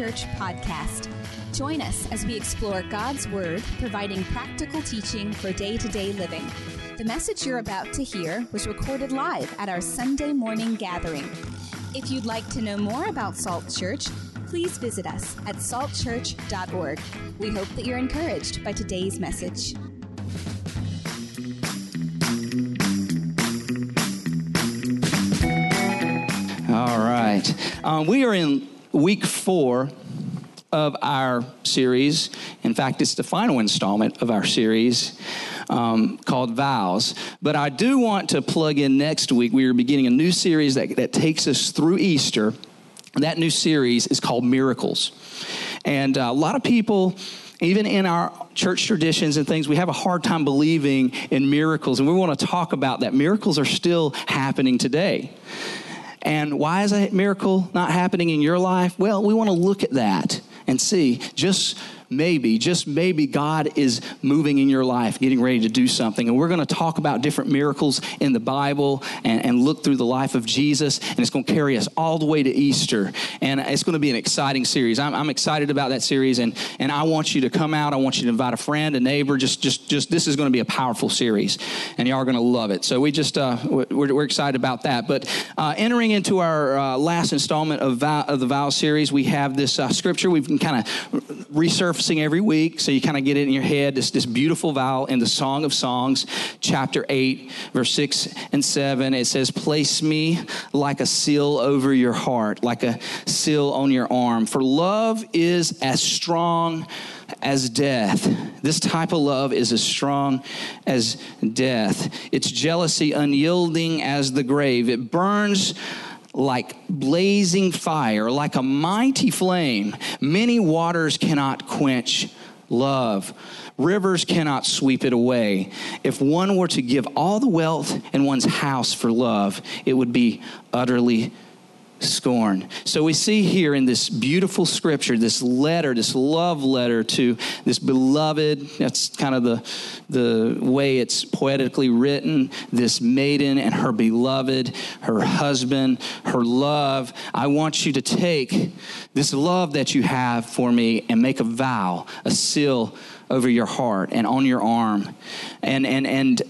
Church podcast. Join us as we explore God's Word, providing practical teaching for day to day living. The message you're about to hear was recorded live at our Sunday morning gathering. If you'd like to know more about Salt Church, please visit us at saltchurch.org. We hope that you're encouraged by today's message. All right. Um, we are in week four of our series. In fact, it's the final installment of our series um, called Vows. But I do want to plug in next week. We are beginning a new series that, that takes us through Easter. That new series is called Miracles. And uh, a lot of people, even in our church traditions and things, we have a hard time believing in miracles. And we want to talk about that. Miracles are still happening today. And why is a miracle not happening in your life? Well, we want to look at that and see just maybe, just maybe God is moving in your life, getting ready to do something. And we're going to talk about different miracles in the Bible and, and look through the life of Jesus. And it's going to carry us all the way to Easter. And it's going to be an exciting series. I'm, I'm excited about that series. And, and I want you to come out. I want you to invite a friend, a neighbor. Just, just, just this is going to be a powerful series. And y'all are going to love it. So we just, uh, we're, we're excited about that. But uh, entering into our uh, last installment of, vow, of the vow series, we have this uh, scripture we've been kind of resurfacing every week, so you kind of get it in your head. This, this beautiful vow in the Song of Songs, chapter 8, verse 6 and 7. It says, Place me like a seal over your heart, like a seal on your arm. For love is as strong as death. This type of love is as strong as death. It's jealousy unyielding as the grave. It burns like blazing fire, like a mighty flame. Many waters cannot quench love. Rivers cannot sweep it away. If one were to give all the wealth in one's house for love, it would be utterly scorn. So we see here in this beautiful scripture, this letter, this love letter to this beloved, that's kind of the, the way it's poetically written, this maiden and her beloved, her husband, her love. I want you to take this love that you have for me and make a vow, a seal over your heart and on your arm. And, and, and,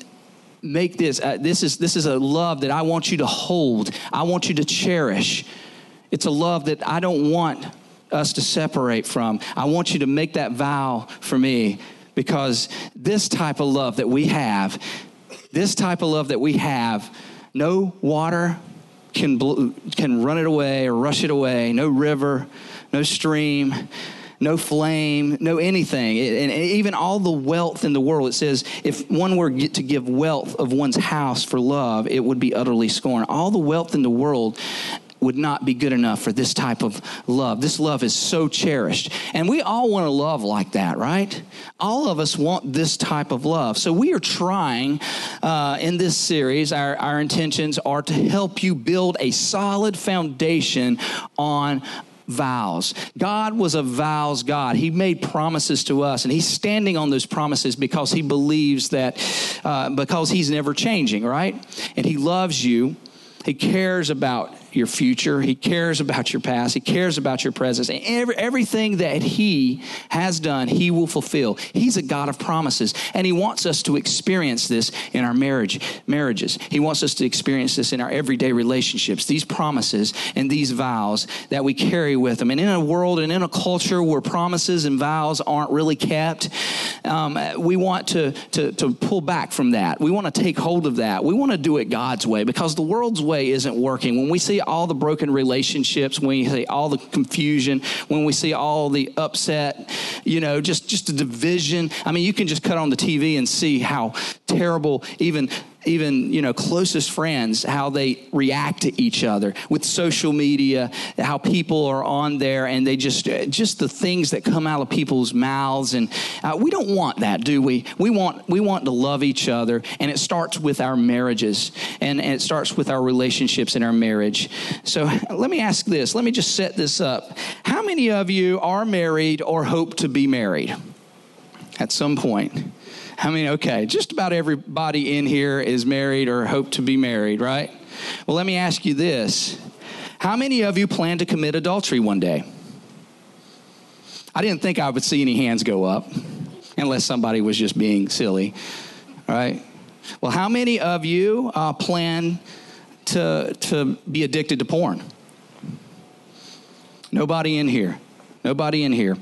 make this uh, this is this is a love that I want you to hold. I want you to cherish. It's a love that I don't want us to separate from. I want you to make that vow for me because this type of love that we have, this type of love that we have, no water can can run it away or rush it away. No river, no stream no flame, no anything. And even all the wealth in the world, it says if one were to give wealth of one's house for love, it would be utterly scorned. All the wealth in the world would not be good enough for this type of love. This love is so cherished. And we all want to love like that, right? All of us want this type of love. So we are trying uh, in this series, our, our intentions are to help you build a solid foundation on vows. God was a vows God. He made promises to us, and He's standing on those promises because He believes that, uh, because He's never changing, right? And He loves you. He cares about your future. He cares about your past. He cares about your present. And every, everything that He has done, He will fulfill. He's a God of promises. And He wants us to experience this in our marriage, marriages. He wants us to experience this in our everyday relationships, these promises and these vows that we carry with them. And in a world and in a culture where promises and vows aren't really kept, um, we want to, to, to pull back from that. We want to take hold of that. We want to do it God's way because the world's way isn't working. When we see all the broken relationships, when we see all the confusion, when we see all the upset, you know, just, just the division. I mean, you can just cut on the TV and see how terrible even even you know closest friends how they react to each other with social media how people are on there and they just just the things that come out of people's mouths. And uh, we don't want that do we? We want we want to love each other and it starts with our marriages and, and it starts with our relationships in our marriage. So let me ask this. Let me just set this up. How many of you are married or hope to be married at some point I mean, okay, just about everybody in here is married or hope to be married, right? Well, let me ask you this How many of you plan to commit adultery one day? I didn't think I would see any hands go up unless somebody was just being silly, right? Well, how many of you uh, plan to, to be addicted to porn? Nobody in here. Nobody in here.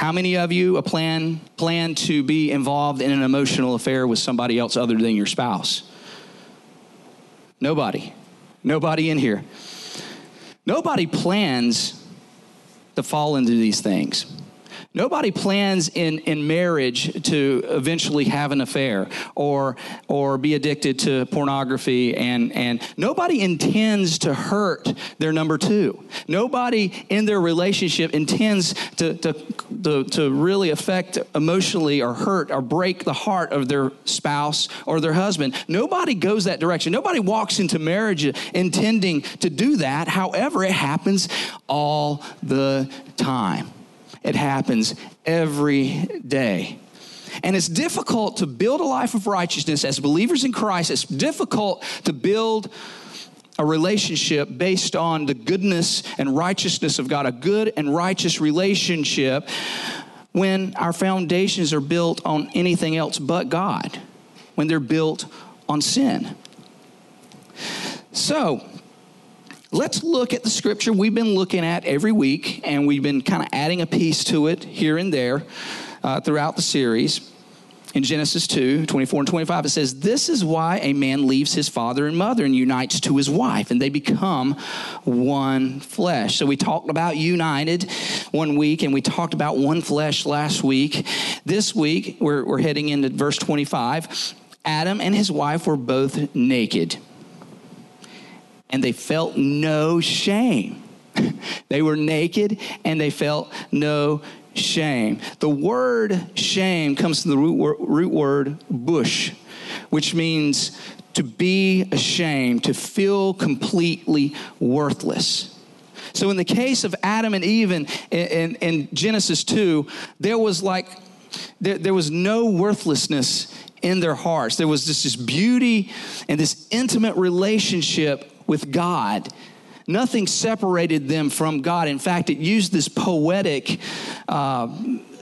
How many of you a plan plan to be involved in an emotional affair with somebody else other than your spouse? Nobody. Nobody in here. Nobody plans to fall into these things. Nobody plans in, in marriage to eventually have an affair or, or be addicted to pornography, and, and nobody intends to hurt their number two. Nobody in their relationship intends to, to, to, to really affect emotionally or hurt or break the heart of their spouse or their husband. Nobody goes that direction. Nobody walks into marriage intending to do that. However, it happens all the time. It happens every day. And it's difficult to build a life of righteousness as believers in Christ. It's difficult to build a relationship based on the goodness and righteousness of God, a good and righteous relationship when our foundations are built on anything else but God, when they're built on sin. So, Let's look at the scripture we've been looking at every week, and we've been kind of adding a piece to it here and there uh, throughout the series. In Genesis 2 24 and 25, it says, This is why a man leaves his father and mother and unites to his wife, and they become one flesh. So we talked about united one week, and we talked about one flesh last week. This week, we're, we're heading into verse 25. Adam and his wife were both naked and they felt no shame. they were naked and they felt no shame. The word shame comes from the root word, root word bush, which means to be ashamed, to feel completely worthless. So, in the case of Adam and Eve in, in, in Genesis 2, there was like, there, there was no worthlessness in their hearts. There was this, this beauty and this intimate relationship with God. Nothing separated them from God. In fact, it used this poetic uh,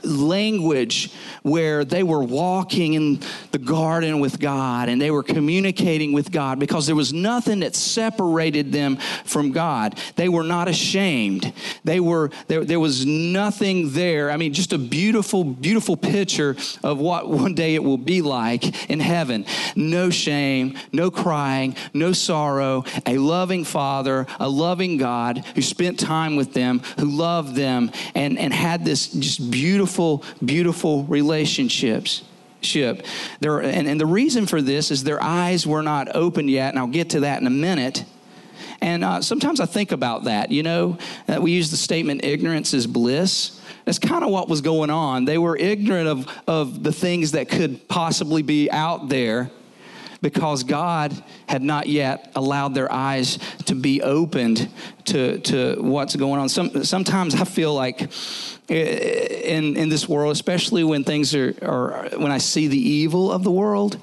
language where they were walking in the garden with God and they were communicating with God because there was nothing that separated them from God. They were not ashamed. They were there, there was nothing there. I mean, just a beautiful, beautiful picture of what one day it will be like in heaven. No shame, no crying, no sorrow, a loving Father, a loving God who spent time with them, who loved them, and, and had this just beautiful, beautiful relationships ship. There, and, and the reason for this is their eyes were not opened yet, and I'll get to that in a minute. And uh, sometimes I think about that. You know, uh, we use the statement ignorance is bliss. That's kind of what was going on. They were ignorant of, of the things that could possibly be out there because God had not yet allowed their eyes to be opened to, to what's going on. Some, sometimes I feel like eh, in, in this world, especially when things are, are, when I see the evil of the world,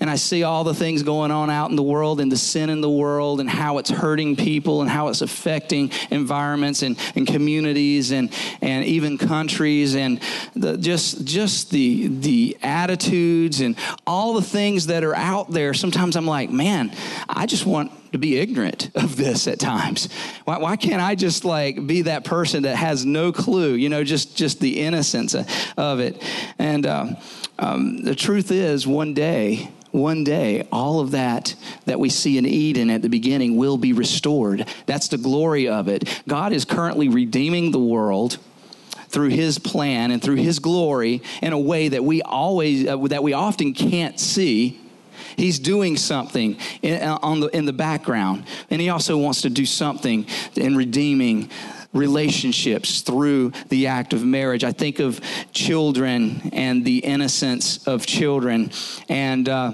and I see all the things going on out in the world and the sin in the world and how it's hurting people and how it's affecting environments and, and communities and, and even countries and the, just, just the, the attitudes and all the things that are out there. Sometimes I'm like, man, I just want to be ignorant of this at times. Why, why, can't I just like be that person that has no clue, you know, just, just the innocence of it? And um, um, the truth is, one day, one day all of that that we see in Eden at the beginning will be restored. That's the glory of it. God is currently redeeming the world through his plan and through his glory in a way that we always uh, that we often can't see he's doing something in, uh, on the, in the background and he also wants to do something in redeeming relationships through the act of marriage. I think of children and the innocence of children and uh,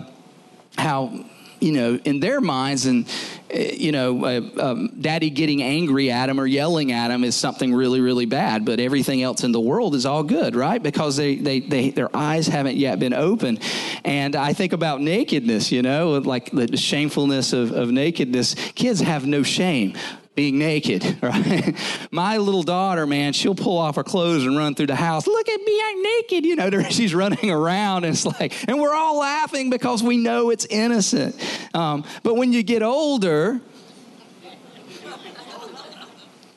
how you know, in their minds, and eh, you know, uh, um, daddy getting angry at him or yelling at him is something really, really bad. But everything else in the world is all good, right? Because they, they, they their eyes haven't yet been open. And I think about nakedness, you know, like the shamefulness of, of nakedness. Kids have no shame being naked, right? My little daughter, man, she'll pull off her clothes and run through the house. Look at me, I'm naked. You know, she's running around, and it's like, and we're all laughing because we know it's innocent. Um, but when you get older,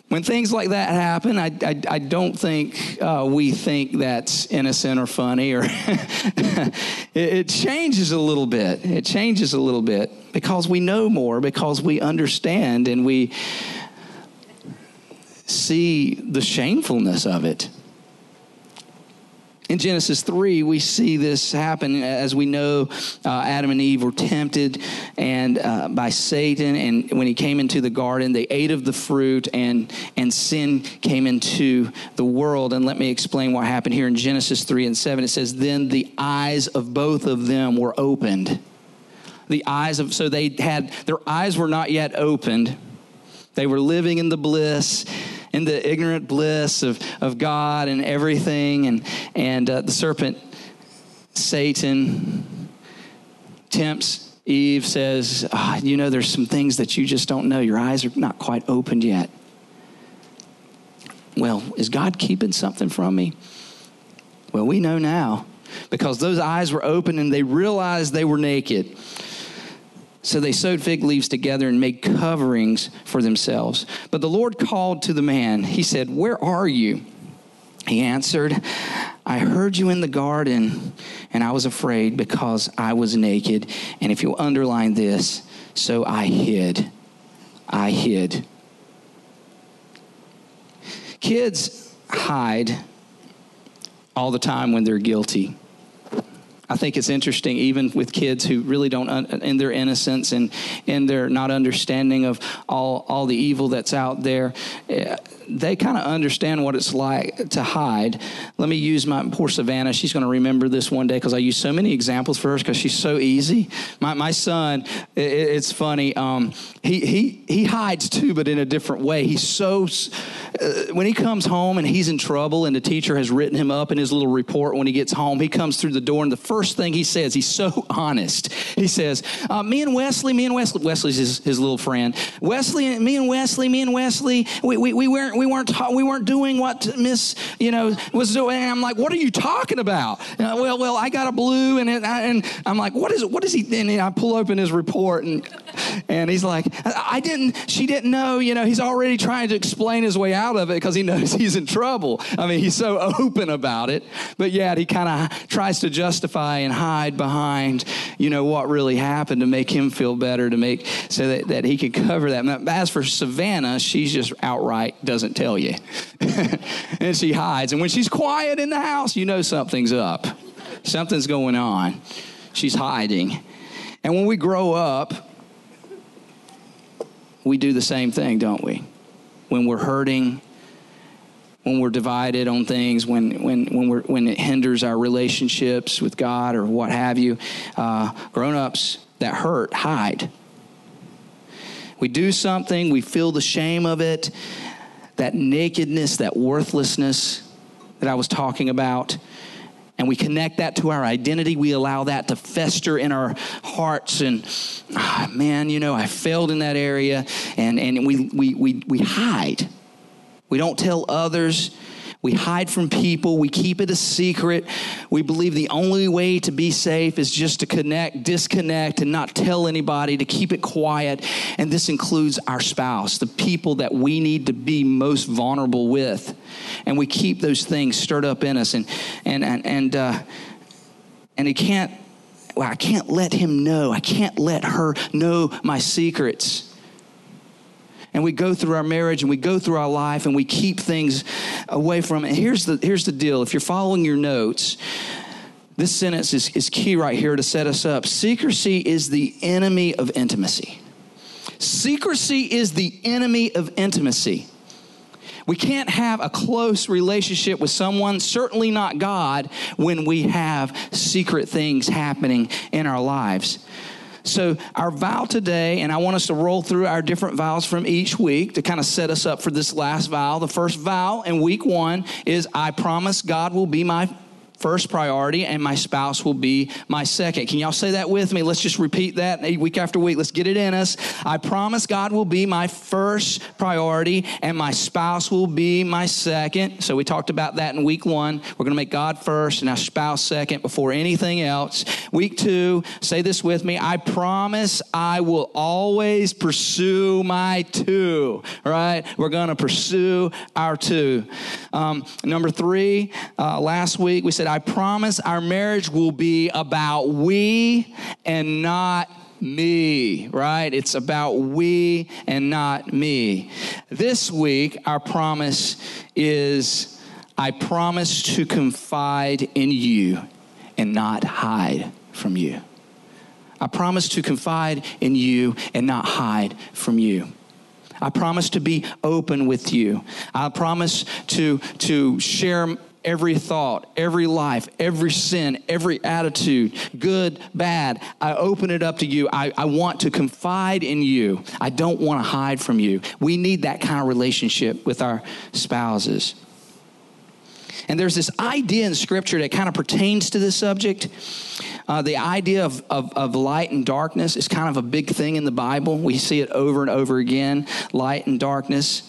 when things like that happen, I, I, I don't think uh, we think that's innocent or funny, or it, it changes a little bit. It changes a little bit because we know more, because we understand, and we see the shamefulness of it. In Genesis 3, we see this happen as we know uh, Adam and Eve were tempted and uh, by Satan. And when he came into the garden, they ate of the fruit and, and sin came into the world. And let me explain what happened here in Genesis 3 and 7. It says, Then the eyes of both of them were opened. The eyes of, so they had, their eyes were not yet opened. They were living in the bliss in the ignorant bliss of, of God and everything. And, and uh, the serpent, Satan, tempts Eve, says, oh, You know, there's some things that you just don't know. Your eyes are not quite opened yet. Well, is God keeping something from me? Well, we know now because those eyes were open and they realized they were naked. So they sewed fig leaves together and made coverings for themselves. But the Lord called to the man. He said, Where are you? He answered, I heard you in the garden, and I was afraid because I was naked. And if you'll underline this, so I hid. I hid. Kids hide all the time when they're guilty. I think it's interesting, even with kids who really don't, in their innocence and in their not understanding of all, all the evil that's out there, eh, they kind of understand what it's like to hide. Let me use my poor Savannah. She's going to remember this one day because I use so many examples for her because she's so easy. My, my son, it, it's funny. Um, he, he, he hides too, but in a different way. He's so, uh, when he comes home and he's in trouble and the teacher has written him up in his little report when he gets home, he comes through the door and the first thing he says, he's so honest. He says, uh, Me and Wesley, me and Wesley, Wesley's his, his little friend. Wesley, me and Wesley, me and Wesley, we, we, we weren't we weren't ta- we weren't doing what Miss you know was doing. And I'm like, what are you talking about? Uh, well, well, I got a blue, and it, and I'm like, what is? What is he? And I pull open his report, and and he's like, I didn't. She didn't know. You know, he's already trying to explain his way out of it because he knows he's in trouble. I mean, he's so open about it, but yet he kind of tries to justify and hide behind you know what really happened to make him feel better, to make so that, that he could cover that. As for Savannah, she's just outright doesn't doesn't tell you. and she hides. And when she's quiet in the house, you know something's up. Something's going on. She's hiding. And when we grow up, we do the same thing, don't we? When we're hurting, when we're divided on things, when when when we're when it hinders our relationships with God or what have you, uh, grown-ups that hurt hide. We do something, we feel the shame of it, that nakedness, that worthlessness that I was talking about, and we connect that to our identity, we allow that to fester in our hearts. And ah, man, you know, I failed in that area, and, and we, we, we, we hide. We don't tell others. We hide from people. We keep it a secret. We believe the only way to be safe is just to connect, disconnect, and not tell anybody, to keep it quiet. And this includes our spouse, the people that we need to be most vulnerable with. And we keep those things stirred up in us. And, and, and, and, uh, and it can't, well, I can't let him know. I can't let her know my secrets and we go through our marriage and we go through our life and we keep things away from it. And here's the, here's the deal if you're following your notes, this sentence is, is key right here to set us up. Secrecy is the enemy of intimacy. Secrecy is the enemy of intimacy. We can't have a close relationship with someone, certainly not God, when we have secret things happening in our lives. So, our vow today, and I want us to roll through our different vows from each week to kind of set us up for this last vow. The first vow in week one is I promise God will be my first priority and my spouse will be my second. Can y'all say that with me? Let's just repeat that week after week. Let's get it in us. I promise God will be my first priority and my spouse will be my second. So we talked about that in week one. We're going to make God first and our spouse second before anything else. Week two, say this with me. I promise I will always pursue my two, right? We're going to pursue our two. Um, number three, uh, last week we said, I promise our marriage will be about we and not me, right? It's about we and not me. This week, our promise is I promise to confide in you and not hide from you. I promise to confide in you and not hide from you. I promise to be open with you. I promise to, to share every thought, every life, every sin, every attitude, good, bad. I open it up to you. I, I want to confide in you. I don't want to hide from you. We need that kind of relationship with our spouses. And there's this idea in Scripture that kind of pertains to this subject. Uh, the idea of, of, of, light and darkness is kind of a big thing in the Bible. We see it over and over again light and darkness.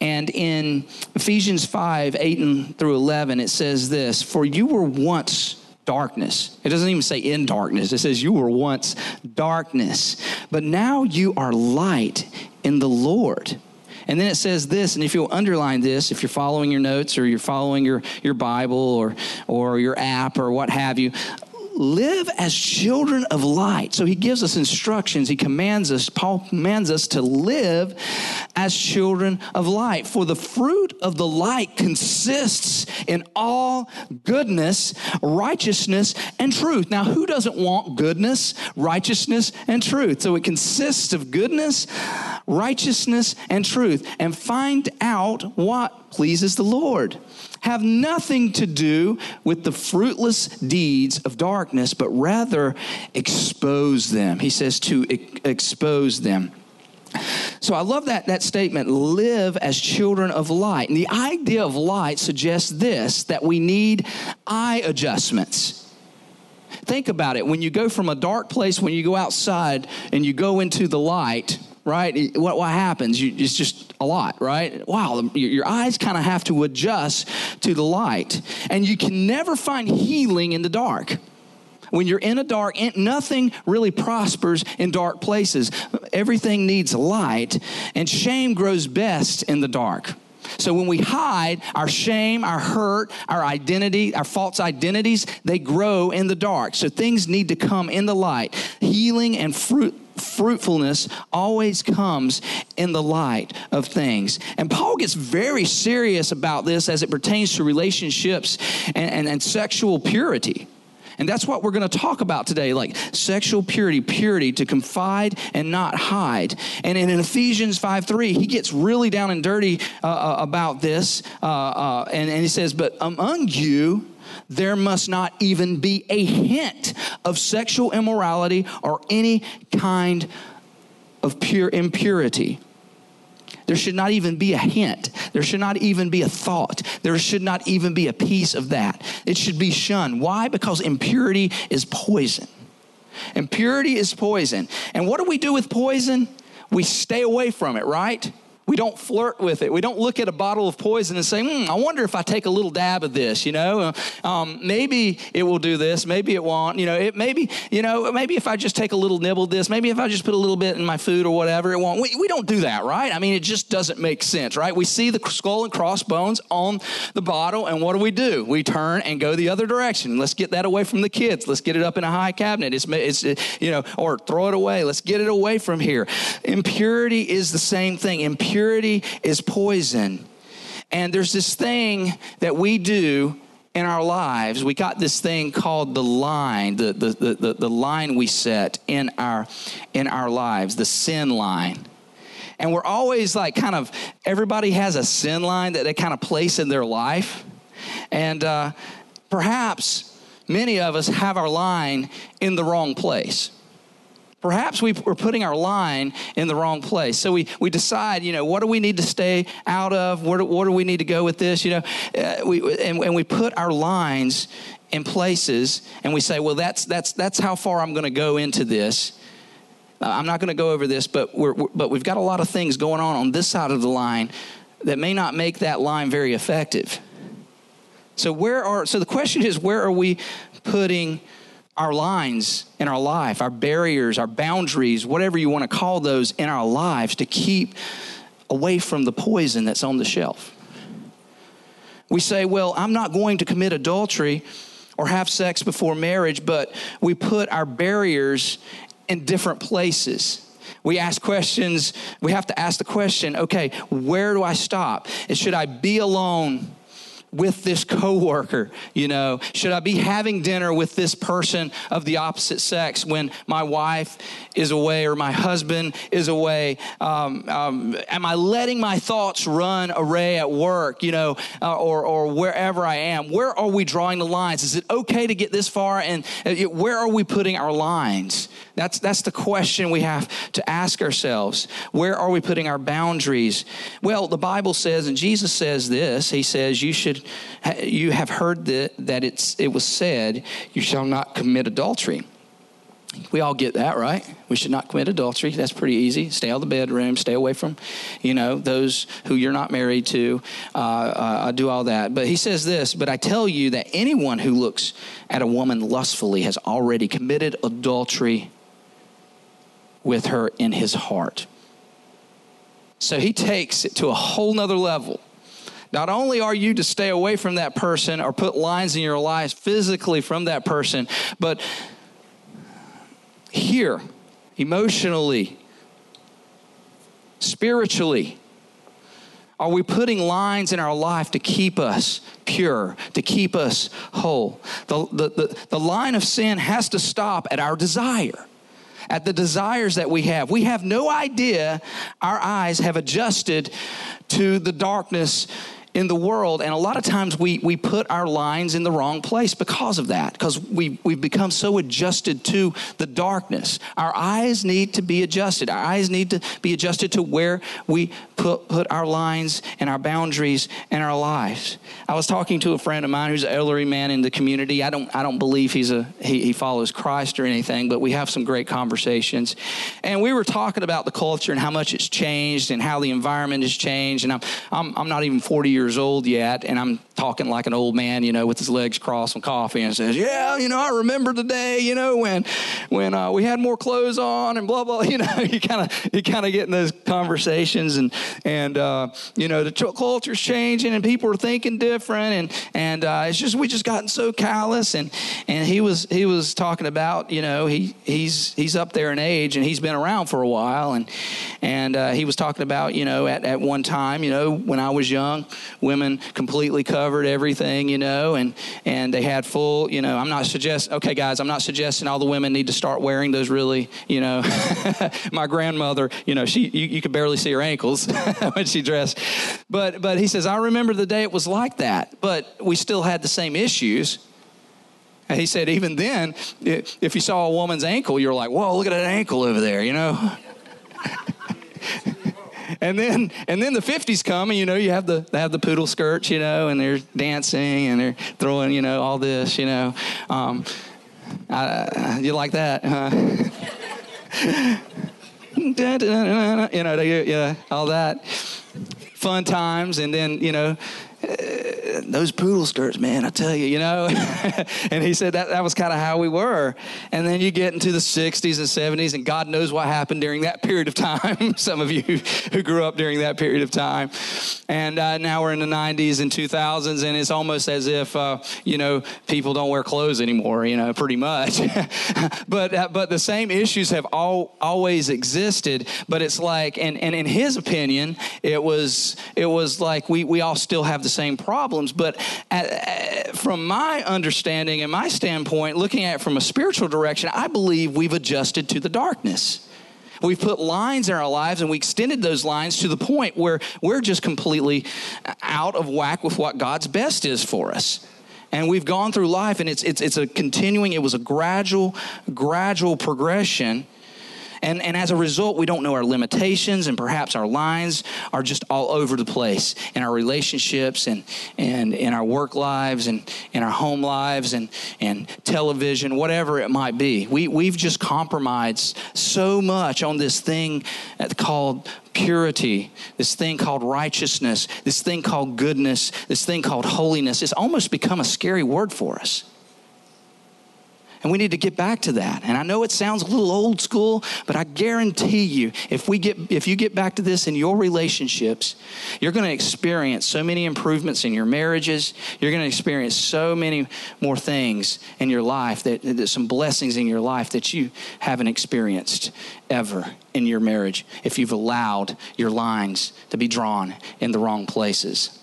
And in Ephesians 5 8 and through 11, it says this For you were once darkness. It doesn't even say in darkness, it says you were once darkness, but now you are light in the Lord. And then it says this, and if you'll underline this, if you're following your notes or you're following your, your Bible or, or your app or what have you, live as children of light. So he gives us instructions. He commands us, Paul commands us to live as children of light. For the fruit of the light consists in all goodness, righteousness, and truth. Now, who doesn't want goodness, righteousness, and truth? So it consists of goodness, righteousness, and truth. And find out what pleases the Lord have nothing to do with the fruitless deeds of darkness, but rather expose them. He says to expose them. So I love that, that statement live as children of light. And the idea of light suggests this that we need eye adjustments. Think about it. When you go from a dark place, when you go outside and you go into the light, right? What, what happens? You, it's just a lot, right? Wow, your, eyes kind of have to adjust to the light. And you can never find healing in the dark. When you're in a dark, nothing really prospers in dark places. Everything needs light, and shame grows best in the dark. So when we hide, our shame, our hurt, our identity, our false identities, they grow in the dark. So things need to come in the light. Healing and fruit fruitfulness always comes in the light of things. And Paul gets very serious about this as it pertains to relationships and, and, and sexual purity. And that's what we're going to talk about today like sexual purity, purity to confide and not hide. And in Ephesians 5 3, he gets really down and dirty uh, uh, about this. Uh, uh, and, and he says, But among you, there must not even be a hint of sexual immorality or any kind of pure impurity. There should not even be a hint. There should not even be a thought. There should not even be a piece of that. It should be shunned. Why? Because impurity is poison. Impurity is poison. And what do we do with poison? We stay away from it, right? We don't flirt with it. We don't look at a bottle of poison and say, hmm, I wonder if I take a little dab of this, you know? Um, maybe it will do this, maybe it won't. You know, it maybe, you know, maybe if I just take a little nibble of this, maybe if I just put a little bit in my food or whatever, it won't. We, we don't do that, right? I mean, it just doesn't make sense, right? We see the skull and crossbones on the bottle, and what do we do? We turn and go the other direction. Let's get that away from the kids. Let's get it up in a high cabinet. It's, it's you know, or throw it away. Let's get it away from here. Impurity is the same thing. Impurity Impurity is poison. And there's this thing that we do in our lives. We got this thing called the line, the, the, the, the, line we set in our, in our lives, the sin line. And we're always like kind of, everybody has a sin line that they kind of place in their life. And uh, perhaps many of us have our line in the wrong place. Perhaps we, are putting our line in the wrong place. So we, we decide, you know, what do we need to stay out of? Where do, what do we need to go with this? You know, uh, we, and, and we put our lines in places and we say, well, that's, that's, that's how far I'm going to go into this. Uh, I'm not going to go over this, but, we're, we're, but we've got a lot of things going on on this side of the line that may not make that line very effective. So where are so the question is where are we putting our lines in our life, our barriers, our boundaries, whatever you want to call those in our lives to keep away from the poison that's on the shelf. We say, well, I'm not going to commit adultery or have sex before marriage, but we put our barriers in different places. We ask questions, we have to ask the question okay, where do I stop? Should I be alone? With this coworker? You know, should I be having dinner with this person of the opposite sex when my wife is away or my husband is away? Um, um, am I letting my thoughts run array at work, you know, uh, or, or wherever I am? Where are we drawing the lines? Is it okay to get this far? And uh, where are we putting our lines? That's, that's the question we have to ask ourselves. Where are we putting our boundaries? Well, the Bible says, and Jesus says this He says, You should, you have heard that, that it's, it was said, You shall not commit adultery. We all get that, right? We should not commit adultery. That's pretty easy. Stay out of the bedroom. Stay away from, you know, those who you're not married to. Uh, uh, do all that. But he says this. But I tell you that anyone who looks at a woman lustfully has already committed adultery with her in his heart. So he takes it to a whole nother level. Not only are you to stay away from that person or put lines in your lives physically from that person, but here, emotionally, spiritually, are we putting lines in our life to keep us pure, to keep us whole? The, the, the, the line of sin has to stop at our desire at the desires that we have. We have no idea our eyes have adjusted to the darkness in the world. And a lot of times we, we put our lines in the wrong place because of that, because we, we've become so adjusted to the darkness. Our eyes need to be adjusted. Our eyes need to be adjusted to where we put, put our lines and our boundaries in our lives. I was talking to a friend of mine who's an elderly man in the community. I don't, I don't believe he's a, he, he follows Christ or anything, but we have some great conversations. And we were talking about the culture and how much it's changed and how the environment has changed. And I'm, I'm, I'm not even 40 years years old yet, and I'm talking like an old man, you know, with his legs crossed on coffee, and says, "Yeah, you know, I remember the day, you know, when when uh, we had more clothes on and blah blah." You know, you kind of you kind of get in those conversations, and and uh, you know, the culture's changing, and people are thinking different, and and uh, it's just we just gotten so callous, and and he was he was talking about, you know, he he's he's up there in age, and he's been around for a while, and and uh, he was talking about, you know, at at one time, you know, when I was young women completely covered everything, you know, and and they had full, you know. I'm not suggesting, okay, guys, I'm not suggesting all the women need to start wearing those really, you know. my grandmother, you know, she you, you could barely see her ankles when she dressed, but but he says I remember the day it was like that, but we still had the same issues. And he said, even then, if you saw a woman's ankle, you're like, whoa, look at that ankle over there, you know? and then and then the 50s come and you know you have the they have the poodle skirts you know and they're dancing and they're throwing you know all this you know um, I, you like that huh? you know yeah all that fun times and then you know those poodle skirts, man, I tell you, you know. and he said that that was kind of how we were. And then you get into the 60s and 70s, and God knows what happened during that period of time. Some of you who grew up during that period of time. And uh, now we're in the 90s and 2000s, and it's almost as if, uh, you know, people don't wear clothes anymore, you know, pretty much. but, uh, but the same issues have all, always existed, but it's like, and, and in his opinion, it was, it was like we, we all still have the same problems. But at, at, from my understanding and my standpoint, looking at it from a spiritual direction, I believe we've adjusted to the darkness. We've put lines in our lives and we extended those lines to the point where we're just completely out of whack with what God's best is for us. And we've gone through life and it's, it's, it's a continuing, it was a gradual, gradual progression And, and as a result, we don't know our limitations, and perhaps our lines are just all over the place in our relationships and, and in our work lives and in our home lives and, and television, whatever it might be. We, we've just compromised so much on this thing called purity, this thing called righteousness, this thing called goodness, this thing called holiness. It's almost become a scary word for us. And we need to get back to that. And I know it sounds a little old school, but I guarantee you, if we get if you get back to this in your relationships, you're going to experience so many improvements in your marriages. You're going to experience so many more things in your life that, that some blessings in your life that you haven't experienced ever in your marriage if you've allowed your lines to be drawn in the wrong places.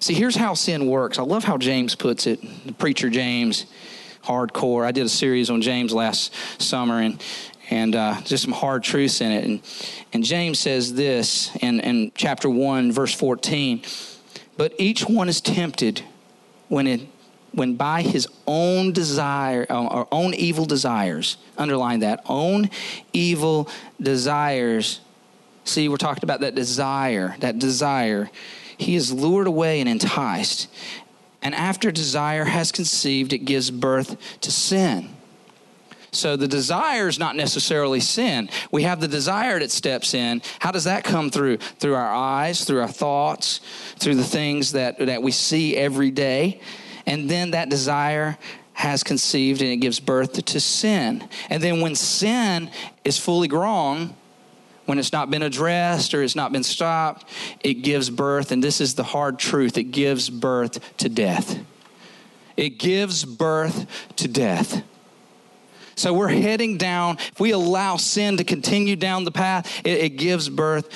See, here's how sin works. I love how James puts it, the preacher James hardcore. I did a series on James last summer and and uh, just some hard truths in it. And, and James says this in, in chapter 1, verse 14 But each one is tempted when, it, when by his own desire, uh, or own evil desires, underline that, own evil desires. See, we're talking about that desire, that desire. He is lured away and enticed. And after desire has conceived, it gives birth to sin. So the desire is not necessarily sin. We have the desire that steps in. How does that come through? Through our eyes, through our thoughts, through the things that, that we see every day. And then that desire has conceived and it gives birth to sin. And then when sin is fully grown, when it's not been addressed or it's not been stopped, it gives birth, and this is the hard truth it gives birth to death. It gives birth to death. So we're heading down. If we allow sin to continue down the path, it, it gives birth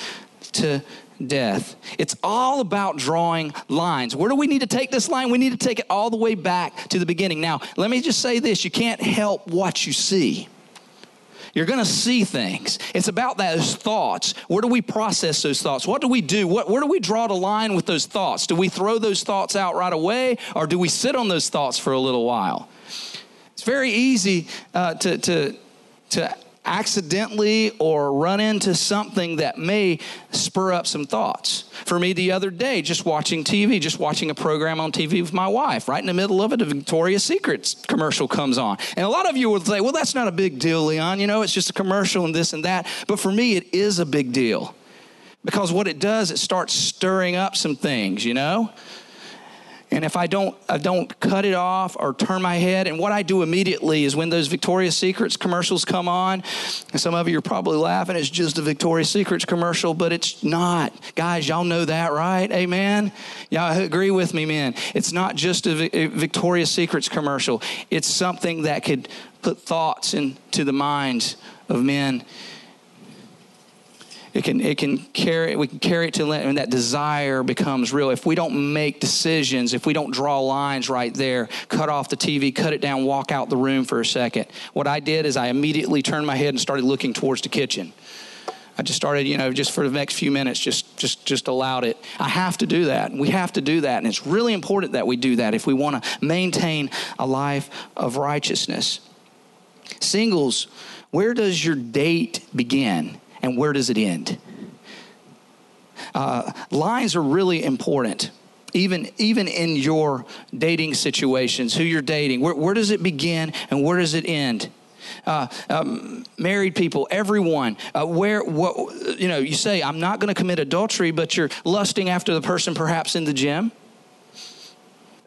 to death. It's all about drawing lines. Where do we need to take this line? We need to take it all the way back to the beginning. Now, let me just say this you can't help what you see. You're going to see things. It's about those thoughts. Where do we process those thoughts? What do we do? What, where do we draw the line with those thoughts? Do we throw those thoughts out right away or do we sit on those thoughts for a little while? It's very easy uh, to, to, to accidentally or run into something that may spur up some thoughts. For me, the other day, just watching TV, just watching a program on TV with my wife, right in the middle of it, a Victoria's Secret commercial comes on. And a lot of you would say, well, that's not a big deal, Leon. You know, it's just a commercial and this and that. But for me, it is a big deal. Because what it does, it starts stirring up some things, you know? And if I don't, I don't cut it off or turn my head, and what I do immediately is when those Victoria's Secrets commercials come on, and some of you are probably laughing, it's just a Victoria's Secrets commercial, but it's not. Guys, y'all know that, right? Amen? Y'all agree with me, man. It's not just a Victoria's Secrets commercial, it's something that could put thoughts into the minds of men it can it can carry we can carry it to and that desire becomes real if we don't make decisions if we don't draw lines right there cut off the tv cut it down walk out the room for a second what i did is i immediately turned my head and started looking towards the kitchen I just started, you know, just for the next few minutes, just just just allowed it. I have to do that. We have to do that, and it's really important that we do that if we want to maintain a life of righteousness. Singles, where does your date begin? And where does it end? Uh, lines are really important even even in your dating situations who you're dating where, where does it begin and where does it end uh, um, married people, everyone, uh, where what you know, you say, "I'm not going to commit adultery," but you're lusting after the person, perhaps in the gym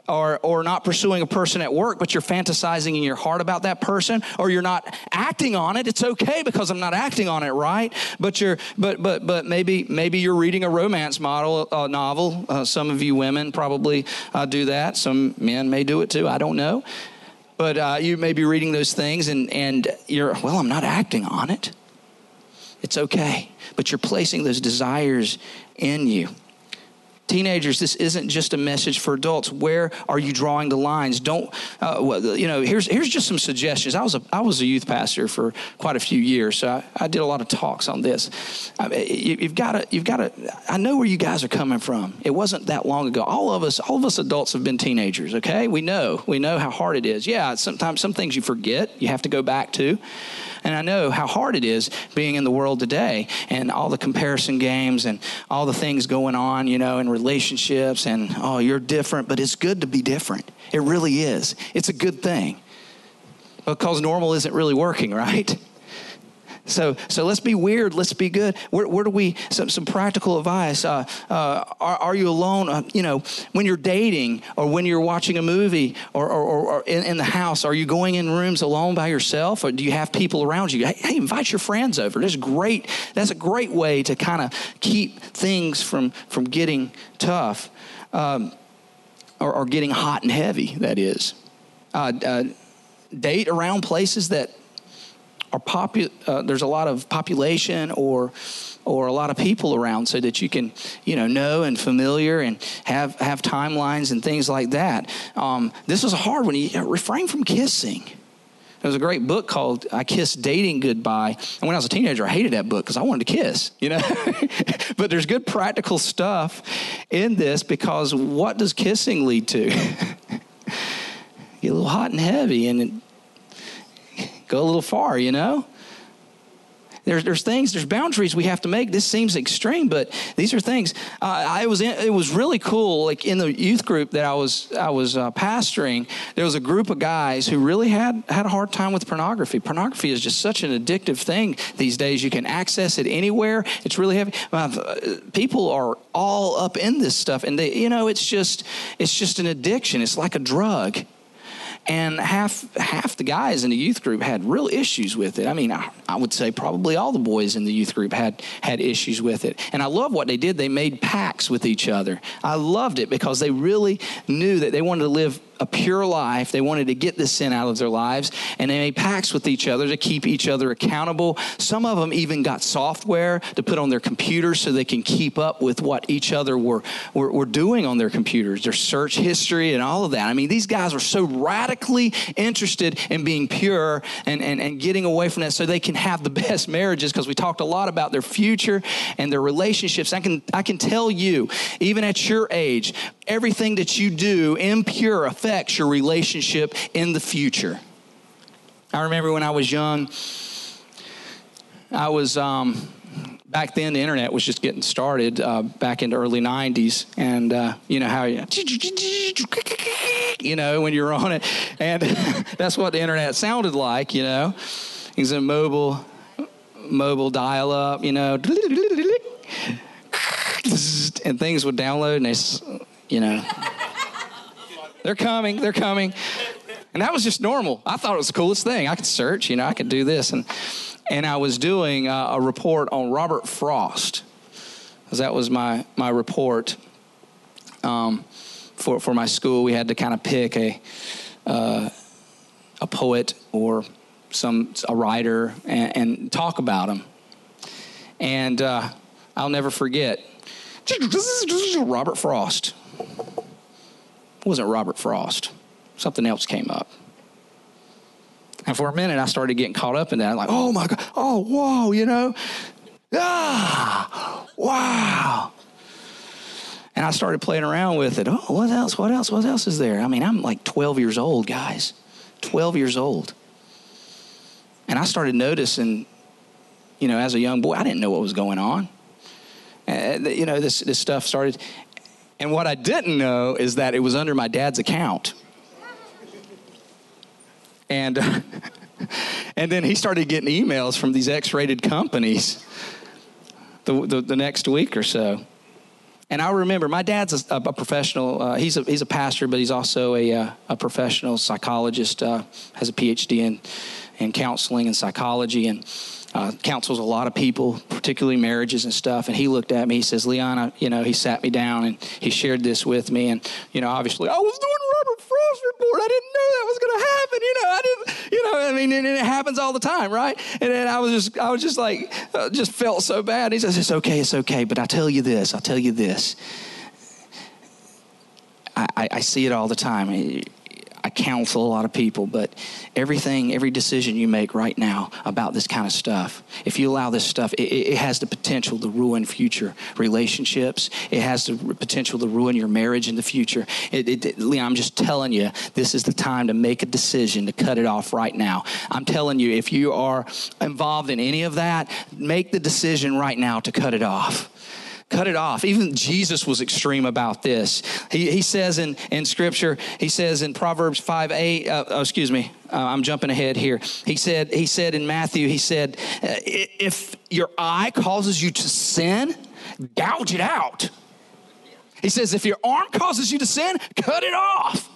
or, or not pursuing a person at work, but you're fantasizing in your heart about that person, or you're not acting on it. It's okay because I'm not acting on it, right? But you're, but, but, but maybe, maybe you're reading a romance model uh, novel. Uh, some of you women probably uh, do that. Some men may do it too. I don't know. But uh, you may be reading those things and, and you're, well, I'm not acting on it. It's okay. But you're placing those desires in you. Teenagers this isn't just a message for adults. Where are you drawing the lines? Don't uh, you know here's here's just some suggestions. I was a i was a youth pastor for quite a few years so i, I did a lot of talks on this. I you, you've got to you've got to i know where you guys are coming from. It wasn't that long ago. All of us all of us adults have been teenagers okay? We know we know how hard it is. Yeah sometimes some things you forget you have to go back to and I know how hard it is being in the world today and all the comparison games and all the things going on, you know, in relationships and, oh, you're different, but it's good to be different. It really is. It's a good thing because normal isn't really working, right? So, so let's be weird. Let's be good. Where, where do we? Some, some practical advice. Uh, uh, are, are, you alone? Uh, you know, when you're dating or when you're watching a movie or, or, or in, in, the house, are you going in rooms alone by yourself, or do you have people around you? Hey, hey invite your friends over. That's great. That's a great way to kind of keep things from from getting tough, um, or, or, getting hot and heavy. That is. Uh, uh, date around places that are popu- uh, there's a lot of population or or a lot of people around so that you can you know know and familiar and have have timelines and things like that um, this was a hard one you refrain from kissing there was a great book called I Kissed Dating Goodbye. And when I was a teenager, I hated that book because I wanted to kiss, you know? but there's good practical stuff in this because what does kissing lead to? Get a little hot and heavy, and go a little far, you know? There's, there's things, there's boundaries we have to make. This seems extreme, but these are things. Uh, I was in, it was really cool. Like in the youth group that I was I was uh, pastoring, there was a group of guys who really had had a hard time with pornography. Pornography is just such an addictive thing these days. You can access it anywhere. It's really heavy. Uh, people are all up in this stuff, and they, you know, it's just it's just an addiction. It's like a drug and half half the guys in the youth group had real issues with it. I mean, I, I, would say probably all the boys in the youth group had had issues with it. And I love what they did. They made pacts with each other. I loved it because they really knew that they wanted to live a pure life. They wanted to get this sin out of their lives, and they made pacts with each other to keep each other accountable. Some of them even got software to put on their computers so they can keep up with what each other were, were, were doing on their computers, their search history, and all of that. I mean, these guys were so radically interested in being pure and, and, and getting away from that so they can have the best marriages because we talked a lot about their future and their relationships. I can, I can tell you, even at your age, everything that you do impure affects your relationship in the future. I remember when I was young, I was um, back then the internet was just getting started uh, back in the early 90s and uh, you know how you, you know when you're on it and that's what the internet sounded like you know it's a mobile mobile dial up you know and things would download and they you know. they're coming, they're coming. And that was just normal. I thought it was the coolest thing. I could search, you know, I could do this. And, and I was doing uh, a report on Robert Frost, because that was my, my report um, for, for my school. We had to kind of pick a, uh, a poet or some a writer and, and talk about them. And uh, I'll never forget Robert Frost. It wasn't Robert Frost. Something else came up. And for a minute, I started getting caught up in that. I'm like, oh my God, oh, whoa, you know? Ah, wow. And I started playing around with it. Oh, what else? What else? What else is there? I mean, I'm like 12 years old, guys. 12 years old. And I started noticing, you know, as a young boy, I didn't know what was going on. Uh, you know, this, this stuff started. And what I didn't know is that it was under my dad's account. And, and then he started getting emails from these X rated companies the, the, the, next week or so. And I remember my dad's a, a professional, uh, he's, a, he's a pastor, but he's also a, uh, a professional psychologist, uh, has a PhD in, in counseling and psychology. And uh, counsels a lot of people, particularly marriages and stuff. And he looked at me. He says, "Leon, you know, he sat me down and he shared this with me. And you know, obviously, I was doing Robert Frost report. I didn't know that was going to happen. You know, I didn't. You know, I mean, and, and, it happens all the time, right? And then I was just, I was just like, uh, just felt so bad. He says, "It's okay, it's okay." But I tell you this, I'll tell you this. I, I see it all the time. I counsel a lot of people, but everything, every decision you make right now about this kind of stuff, if you allow this stuff, it, it has the potential to ruin future relationships. It has the potential to ruin your marriage in the future. It, it, Leon, I'm just telling you, this is the time to make a decision to cut it off right now. I'm telling you, if you are involved in any of that, make the decision right now to cut it off cut it off. Even Jesus was extreme about this. He, he says in, in Scripture, he says in Proverbs 5 8, uh, oh, excuse me, uh, I'm jumping ahead here. He said, he said in Matthew, he said, uh, if your eye causes you to sin, gouge it out. He says, if your arm causes you to sin, cut it off.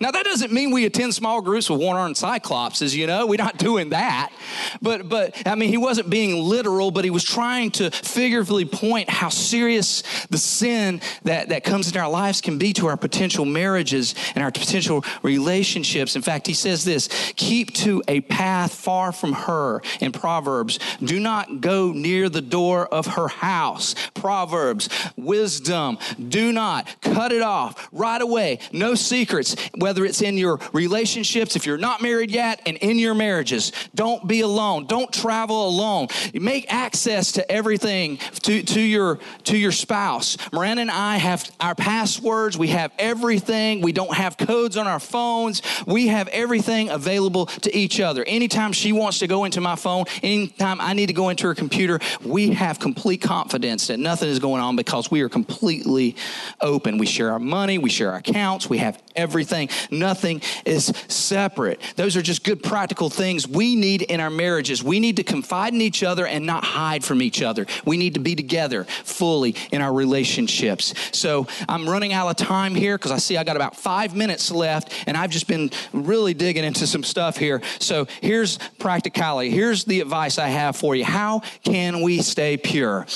Now, that doesn't mean we attend small groups with one armed cyclopses, you know, we're not doing that. But, but, I mean, he wasn't being literal, but he was trying to figuratively point how serious the sin that, that comes into our lives can be to our potential marriages and our potential relationships. In fact, he says this keep to a path far from her in Proverbs. Do not go near the door of her house. Proverbs, wisdom, do not cut it off right away. No secrets. Whether whether it's in your relationships, if you're not married yet, and in your marriages. Don't be alone. Don't travel alone. Make access to everything to, to your to your spouse. Miranda and I have our passwords. We have everything. We don't have codes on our phones. We have everything available to each other. Anytime she wants to go into my phone, anytime I need to go into her computer, we have complete confidence that nothing is going on because we are completely open. We share our money, we share our accounts, we have everything. Nothing is separate. Those are just good practical things we need in our marriages. We need to confide in each other and not hide from each other. We need to be together fully in our relationships. So I'm running out of time here because I see I got about five minutes left and I've just been really digging into some stuff here. So here's practicality. Here's the advice I have for you. How can we stay pure?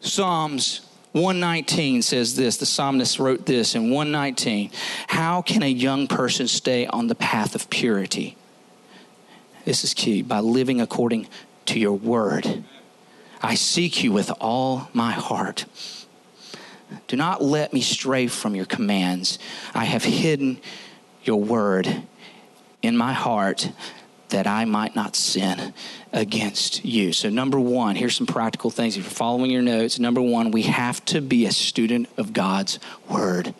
Psalms 119 says this the psalmist wrote this in 119 how can a young person stay on the path of purity? This is key. By living according to your word. I seek you with all my heart. Do not let me stray from your commands. I have hidden your word in my heart that I might not sin against you. So, number one, here's some practical things. If you're following your notes, number one, we have to be a student of God's word.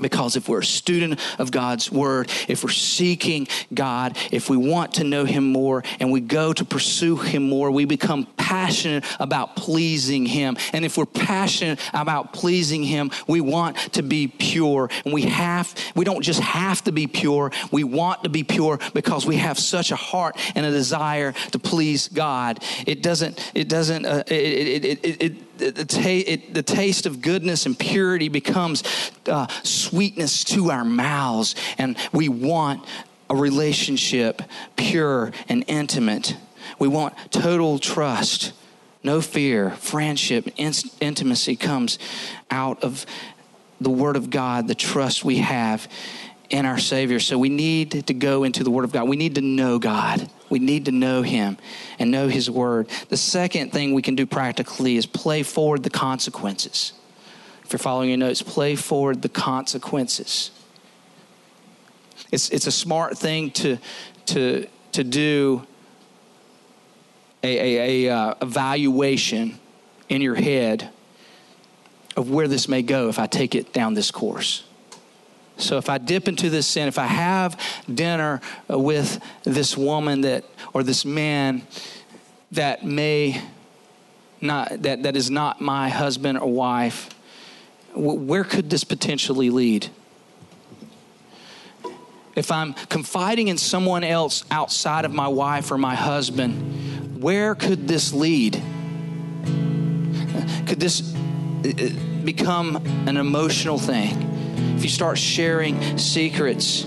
Because if we're a student of God's word, if we're seeking God, if we want to know Him more and we go to pursue Him more, we become passionate about pleasing Him. And if we're passionate about pleasing Him, we want to be pure. And we have, we don't just have to be pure, we want to be pure because we have such a heart and a desire to please God. It doesn't, it doesn't, uh, it, it, it, it the, it, the, taste of goodness and purity becomes uh, sweetness to our mouths, and we want a relationship pure and intimate. We want total trust, no fear, friendship, in- intimacy comes out of the Word of God, the trust we have in our Savior. So we need to go into the Word of God. We need to know God. We need to know Him and know His Word. The second thing we can do practically is play forward the consequences. If you're following your notes, play forward the consequences. It's, it's a smart thing to, to, to do a, a, a uh, evaluation in your head of where this may go if I take it down this course. So if I dip into this sin, if I have dinner with this woman that or this man that may not that, that is not my husband or wife, where could this potentially lead? If I'm confiding in someone else outside of my wife or my husband, where could this lead? Could this uh, uh, become an emotional thing? If you start sharing secrets.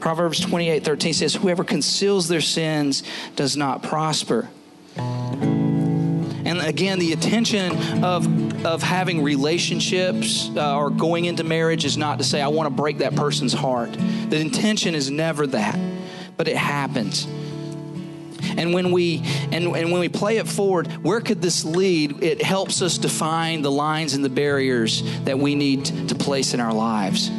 Proverbs 28 13 says, Whoever conceals their sins does not prosper. And again, the intention of, of having relationships uh, or going into marriage is not to say, I want to break that person's heart. The intention is never that, but it happens. And when we and, and when we play it forward, where could this lead? It helps us define the lines and the barriers that we need to place in our lives.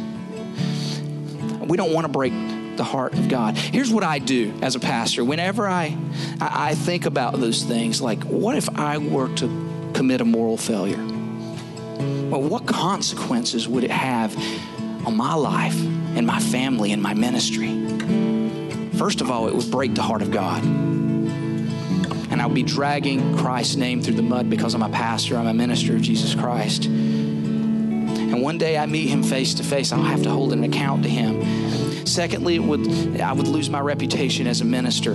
We don't want to break the heart of God. Here's what I do as a pastor. Whenever I, I think about those things, like what if I were to commit a moral failure? Well, what consequences would it have on my life and my family and my ministry? First of all, it would break the heart of God. And I'll be dragging Christ's name through the mud because I'm a pastor, I'm a minister of Jesus Christ. And one day I meet him face to face, I'll have to hold an account to him. Secondly, it would, I would lose my reputation as a minister.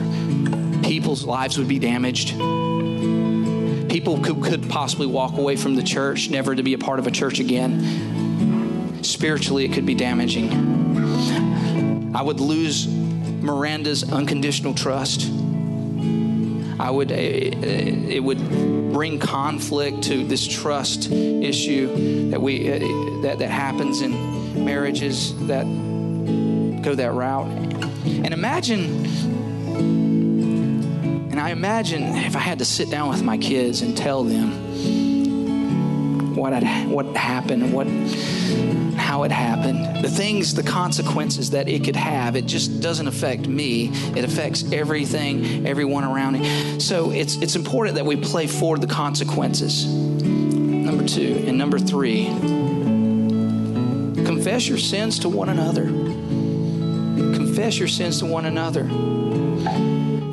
People's lives would be damaged. People could, could possibly walk away from the church, never to be a part of a church again. Spiritually, it could be damaging. I would lose Miranda's unconditional trust. I would, eh, eh, it would bring conflict to this trust issue that we, eh, that, that happens in marriages that go that route. And imagine, and I imagine if I had to sit down with my kids and tell them what had, what happened, what how it happened, the things, the consequences that it could have. It just doesn't affect me. It affects everything, everyone around me. So it's it's important that we play forward the consequences. Number two. And number three, confess your sins to one another confess your sins to one another.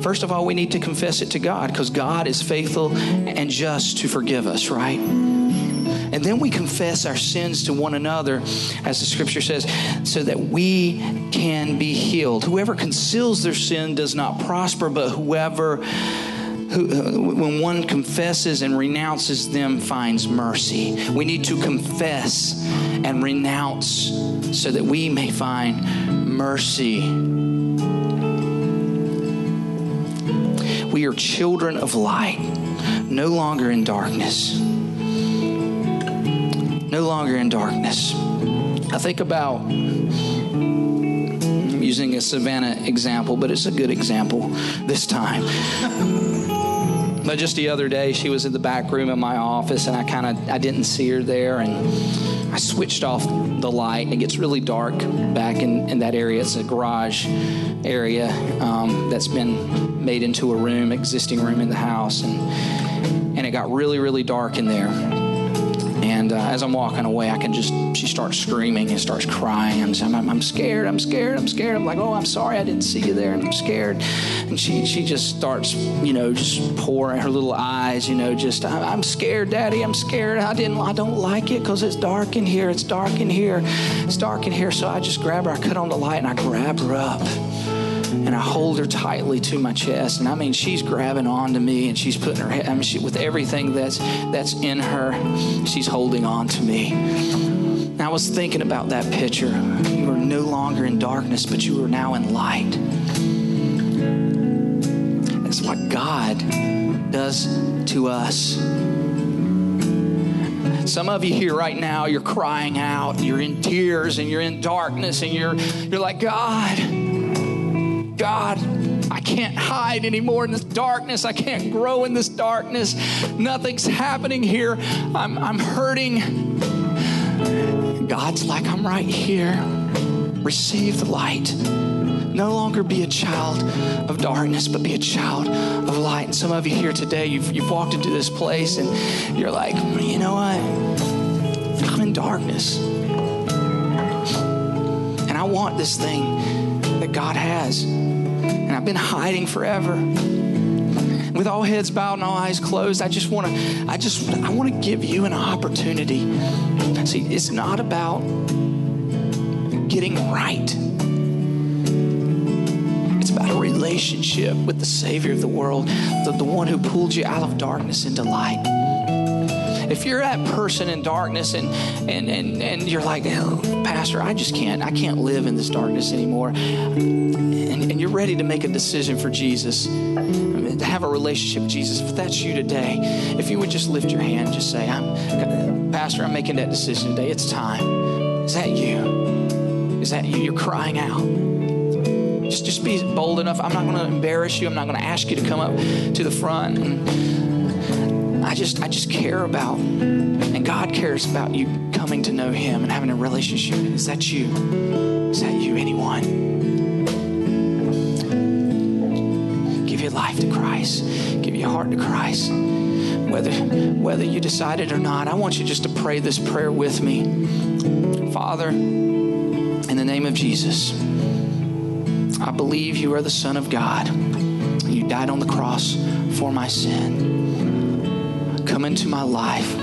First of all, we need to confess it to God because God is faithful and just to forgive us, right? And then we confess our sins to one another, as the scripture says, so that we can be healed. Whoever conceals their sin does not prosper, but whoever who, uh, when one confesses and renounces them finds mercy. We need to confess and renounce so that we may find mercy. We are children of light, no longer in darkness. No longer in darkness. I think about I'm using a Savannah example, but it's a good example this time. but just the other day, she was in the back room in my office, and I kind of I didn't see her there, and I switched off the light. It gets really dark back in, in that area. It's a garage area um, that's been made into a room, existing room in the house, and and it got really really dark in there. And uh, as I'm walking away, I can just, she starts screaming and starts crying. I'm, I'm, I'm, scared, I'm scared, I'm scared. I'm like, oh, I'm sorry I didn't see you there, and I'm scared. And she, she just starts, you know, just pouring her little eyes, you know, just, I'm scared, Daddy, I'm scared. I didn't, I don't like it because it's dark in here, it's dark in here, it's dark in here. So I just grab her, I cut on the light, and I grab her up and I hold her tightly to my chest. And I mean, she's grabbing onto me and she's putting her head, I mean, she, with everything that's, that's in her, she's holding on to me. And I was thinking about that picture. You are no longer in darkness, but you are now in light. That's what God does to us. Some of you here right now, you're crying out, you're in tears, and you're in darkness, and you're, you're like, God, God, I can't hide anymore in this darkness. I can't grow in this darkness. Nothing's happening here. I'm, I'm hurting. God's like, I'm right here. Receive the light. No longer be a child of darkness, but be a child of light. And some of you here today, you've, you've walked into this place and you're like, you know what? I'm in darkness. And I want this thing that God has I've been hiding forever. With all heads bowed and all eyes closed, I just want to, I just, I want to give you an opportunity. See, it's not about getting right. It's about a relationship with the Savior of the world, the, the one who pulled you out of darkness into light if you're that person in darkness and and and, and you're like oh, pastor i just can't i can't live in this darkness anymore and you're ready to make a decision for Jesus, to have a relationship with Jesus, if that's you today, if you would just lift your hand, just say, I'm, Pastor, I'm making that decision today. It's time. Is that you? Is that you? You're crying out. just, just be bold enough. I'm not going to embarrass you. I'm not going to ask you to come up to the front. And I just, I just care about, and God cares about you coming to know Him and having a relationship. Is that you? Christ. Give your heart to Christ. Whether, whether you decided or not, I want you just to pray this prayer with me. Father, in the name of Jesus, I believe you are the Son of God. You died on the cross for my sin. Come into my life.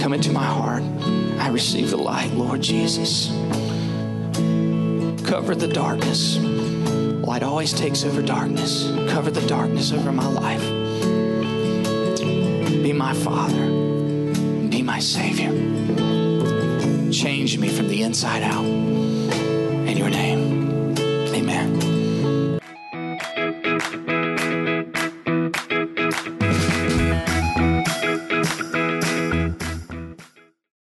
Come into my heart. I receive the light, Lord Jesus. Cover the darkness. Light always takes over darkness. Cover the darkness over my life. Be my Father. Be my Savior. Change me from the inside out. In your name.